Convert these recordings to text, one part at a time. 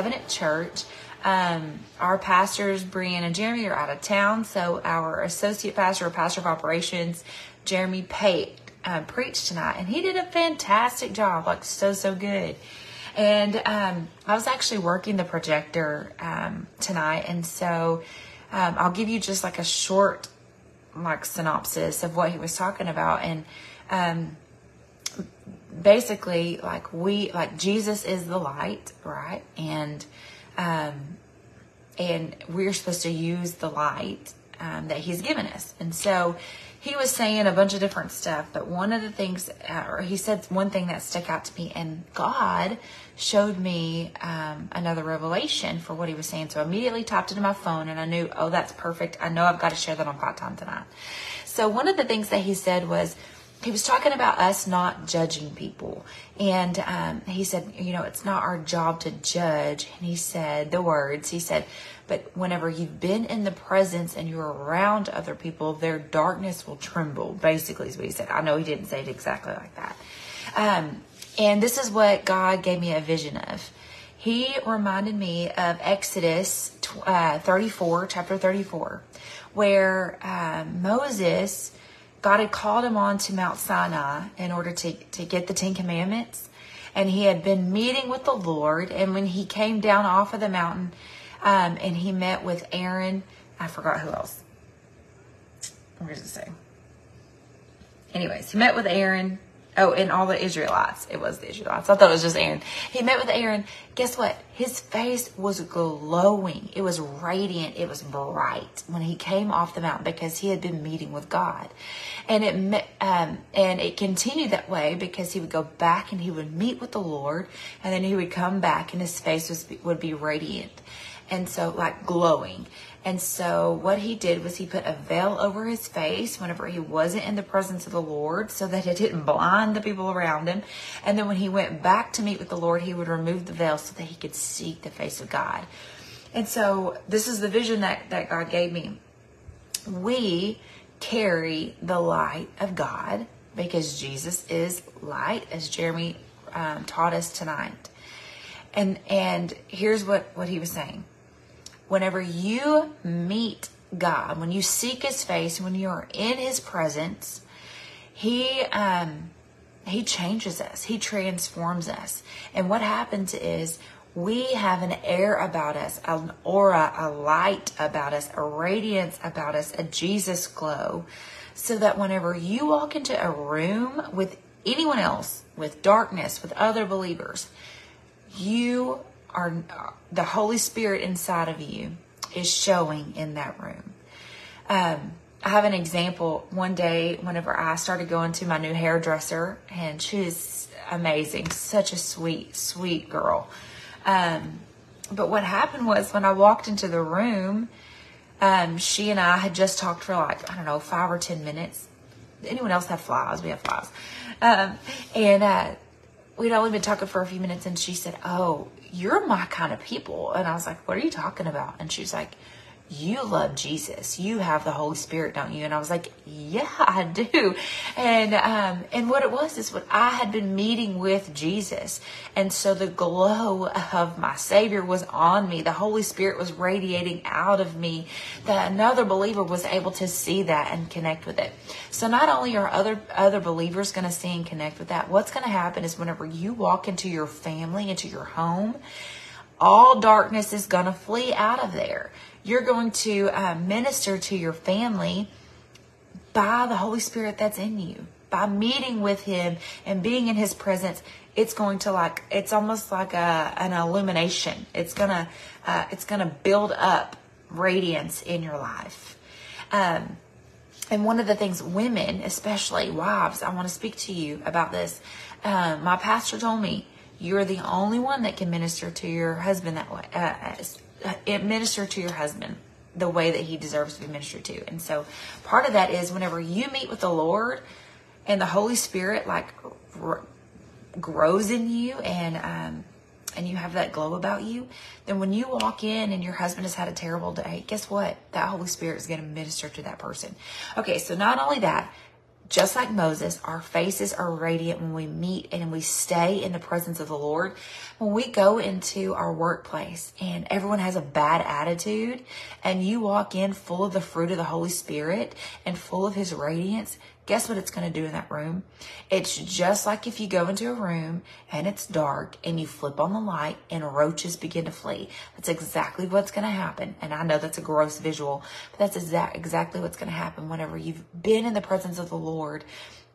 Covenant Church. Um, our pastors, Brian and Jeremy, are out of town, so our associate pastor or pastor of operations, Jeremy Pate, uh, preached tonight, and he did a fantastic job, like so so good. And um, I was actually working the projector um, tonight, and so um, I'll give you just like a short like synopsis of what he was talking about, and um, basically like we like Jesus is the light, right? And um, and we're supposed to use the light um, that He's given us, and so he was saying a bunch of different stuff, but one of the things, uh, or he said one thing that stuck out to me, and God showed me um, another revelation for what he was saying. So I immediately tapped into my phone and I knew, oh, that's perfect. I know I've got to share that on Fight Time tonight. So one of the things that he said was, he was talking about us not judging people. And um, he said, you know, it's not our job to judge. And he said the words, he said, but whenever you've been in the presence and you're around other people, their darkness will tremble, basically, is what he said. I know he didn't say it exactly like that. Um, and this is what God gave me a vision of. He reminded me of Exodus uh, 34, chapter 34, where uh, Moses, God had called him on to Mount Sinai in order to, to get the Ten Commandments. And he had been meeting with the Lord. And when he came down off of the mountain, um, and he met with Aaron. I forgot who else. Where does it say? Anyways, he met with Aaron. Oh, and all the Israelites. It was the Israelites. I thought it was just Aaron. He met with Aaron. Guess what? His face was glowing. It was radiant. It was bright when he came off the mountain because he had been meeting with God, and it um, and it continued that way because he would go back and he would meet with the Lord, and then he would come back and his face was would be radiant and so like glowing. And so what he did was he put a veil over his face whenever he wasn't in the presence of the Lord so that it didn't blind the people around him. And then when he went back to meet with the Lord, he would remove the veil so that he could see the face of God. And so this is the vision that, that God gave me. We carry the light of God because Jesus is light, as Jeremy um, taught us tonight. And and here's what, what he was saying whenever you meet God, when you seek His face, when you're in His presence, He um, He changes us. He transforms us. And what happens is we have an air about us, an aura, a light about us, a radiance about us, a Jesus glow, so that whenever you walk into a room with anyone else, with darkness, with other believers, you are the Holy Spirit inside of you is showing in that room. Um, I have an example. One day, whenever I started going to my new hairdresser, and she is amazing, such a sweet, sweet girl. Um, but what happened was when I walked into the room, um, she and I had just talked for like, I don't know, five or 10 minutes. Anyone else have flies? We have flies. Um, and uh, we'd only been talking for a few minutes, and she said, Oh, you're my kind of people. And I was like, what are you talking about? And she's like, you love Jesus. You have the Holy Spirit, don't you? And I was like, yeah, I do. And, um, and what it was is what I had been meeting with Jesus. And so the glow of my Savior was on me. The Holy Spirit was radiating out of me that another believer was able to see that and connect with it. So not only are other, other believers going to see and connect with that, what's going to happen is whenever you walk into your family, into your home, all darkness is going to flee out of there you're going to uh, minister to your family by the Holy Spirit that's in you. By meeting with Him and being in His presence, it's going to like it's almost like a an illumination. It's gonna uh, it's gonna build up radiance in your life. Um, and one of the things women, especially wives, I want to speak to you about this. Um, my pastor told me you're the only one that can minister to your husband that way. Uh, administer to your husband the way that he deserves to be ministered to. And so part of that is whenever you meet with the Lord and the Holy Spirit like r- grows in you and um, and you have that glow about you, then when you walk in and your husband has had a terrible day, guess what? That Holy Spirit is going to minister to that person. Okay, so not only that, just like Moses, our faces are radiant when we meet and we stay in the presence of the Lord. When we go into our workplace and everyone has a bad attitude and you walk in full of the fruit of the Holy Spirit and full of his radiance, guess what it's going to do in that room? It's just like if you go into a room and it's dark and you flip on the light and roaches begin to flee. That's exactly what's going to happen. And I know that's a gross visual, but that's exact, exactly what's going to happen whenever you've been in the presence of the Lord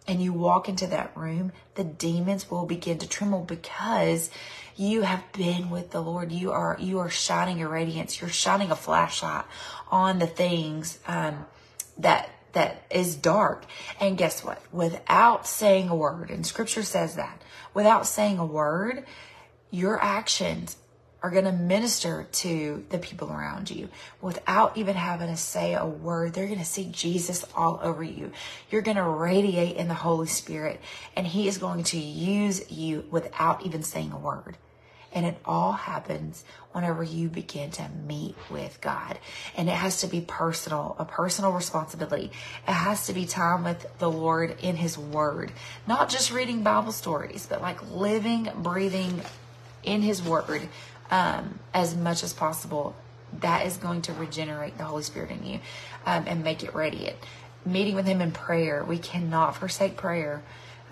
and you walk into that room, the demons will begin to tremble because you have been with the Lord. You are you are shining your radiance. You're shining a flashlight on the things um, that that is dark. And guess what? Without saying a word, and scripture says that, without saying a word, your actions are going to minister to the people around you without even having to say a word. They're going to see Jesus all over you. You're going to radiate in the Holy Spirit, and He is going to use you without even saying a word. And it all happens whenever you begin to meet with God. And it has to be personal, a personal responsibility. It has to be time with the Lord in His Word, not just reading Bible stories, but like living, breathing in His Word um, as much as possible. That is going to regenerate the Holy Spirit in you um, and make it radiant. Meeting with Him in prayer, we cannot forsake prayer.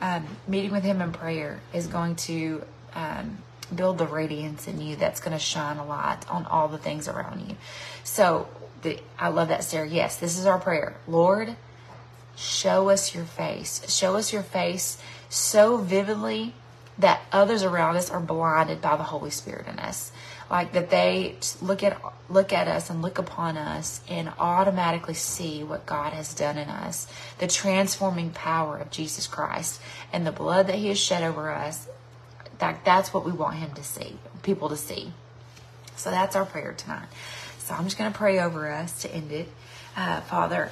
Um, meeting with Him in prayer is going to um, build the radiance in you that's going to shine a light on all the things around you. So the, I love that, Sarah. Yes, this is our prayer. Lord, show us your face. Show us your face so vividly that others around us are blinded by the Holy Spirit in us. Like that they look at look at us and look upon us and automatically see what God has done in us, the transforming power of Jesus Christ and the blood that He has shed over us that that's what we want him to see, people to see. So that's our prayer tonight. So I'm just going to pray over us to end it. Uh, Father,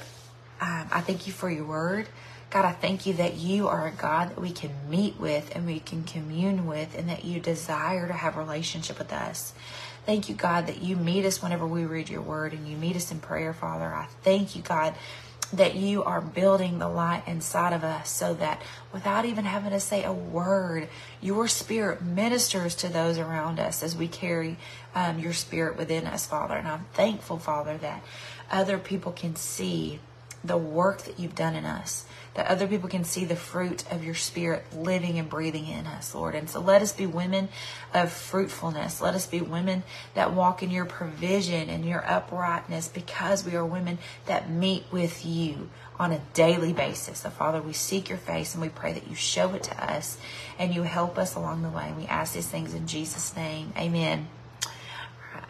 um, I thank you for your word. God, I thank you that you are a God that we can meet with and we can commune with and that you desire to have relationship with us. Thank you, God, that you meet us whenever we read your word and you meet us in prayer, Father. I thank you, God, that you are building the light inside of us so that without even having to say a word, your spirit ministers to those around us as we carry um, your spirit within us, Father. And I'm thankful, Father, that other people can see the work that you've done in us that other people can see the fruit of your spirit living and breathing in us, Lord. And so let us be women of fruitfulness. Let us be women that walk in your provision and your uprightness because we are women that meet with you on a daily basis. So, Father, we seek your face and we pray that you show it to us and you help us along the way. We ask these things in Jesus' name. Amen.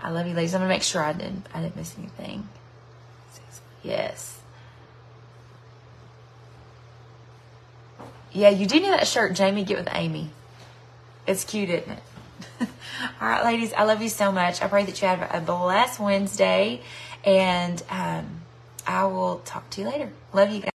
I love you, ladies. I'm gonna make sure I didn't I didn't miss anything. Yes. Yeah, you do need that shirt, Jamie. Get with Amy. It's cute, isn't it? All right, ladies, I love you so much. I pray that you have a blessed Wednesday, and um, I will talk to you later. Love you guys.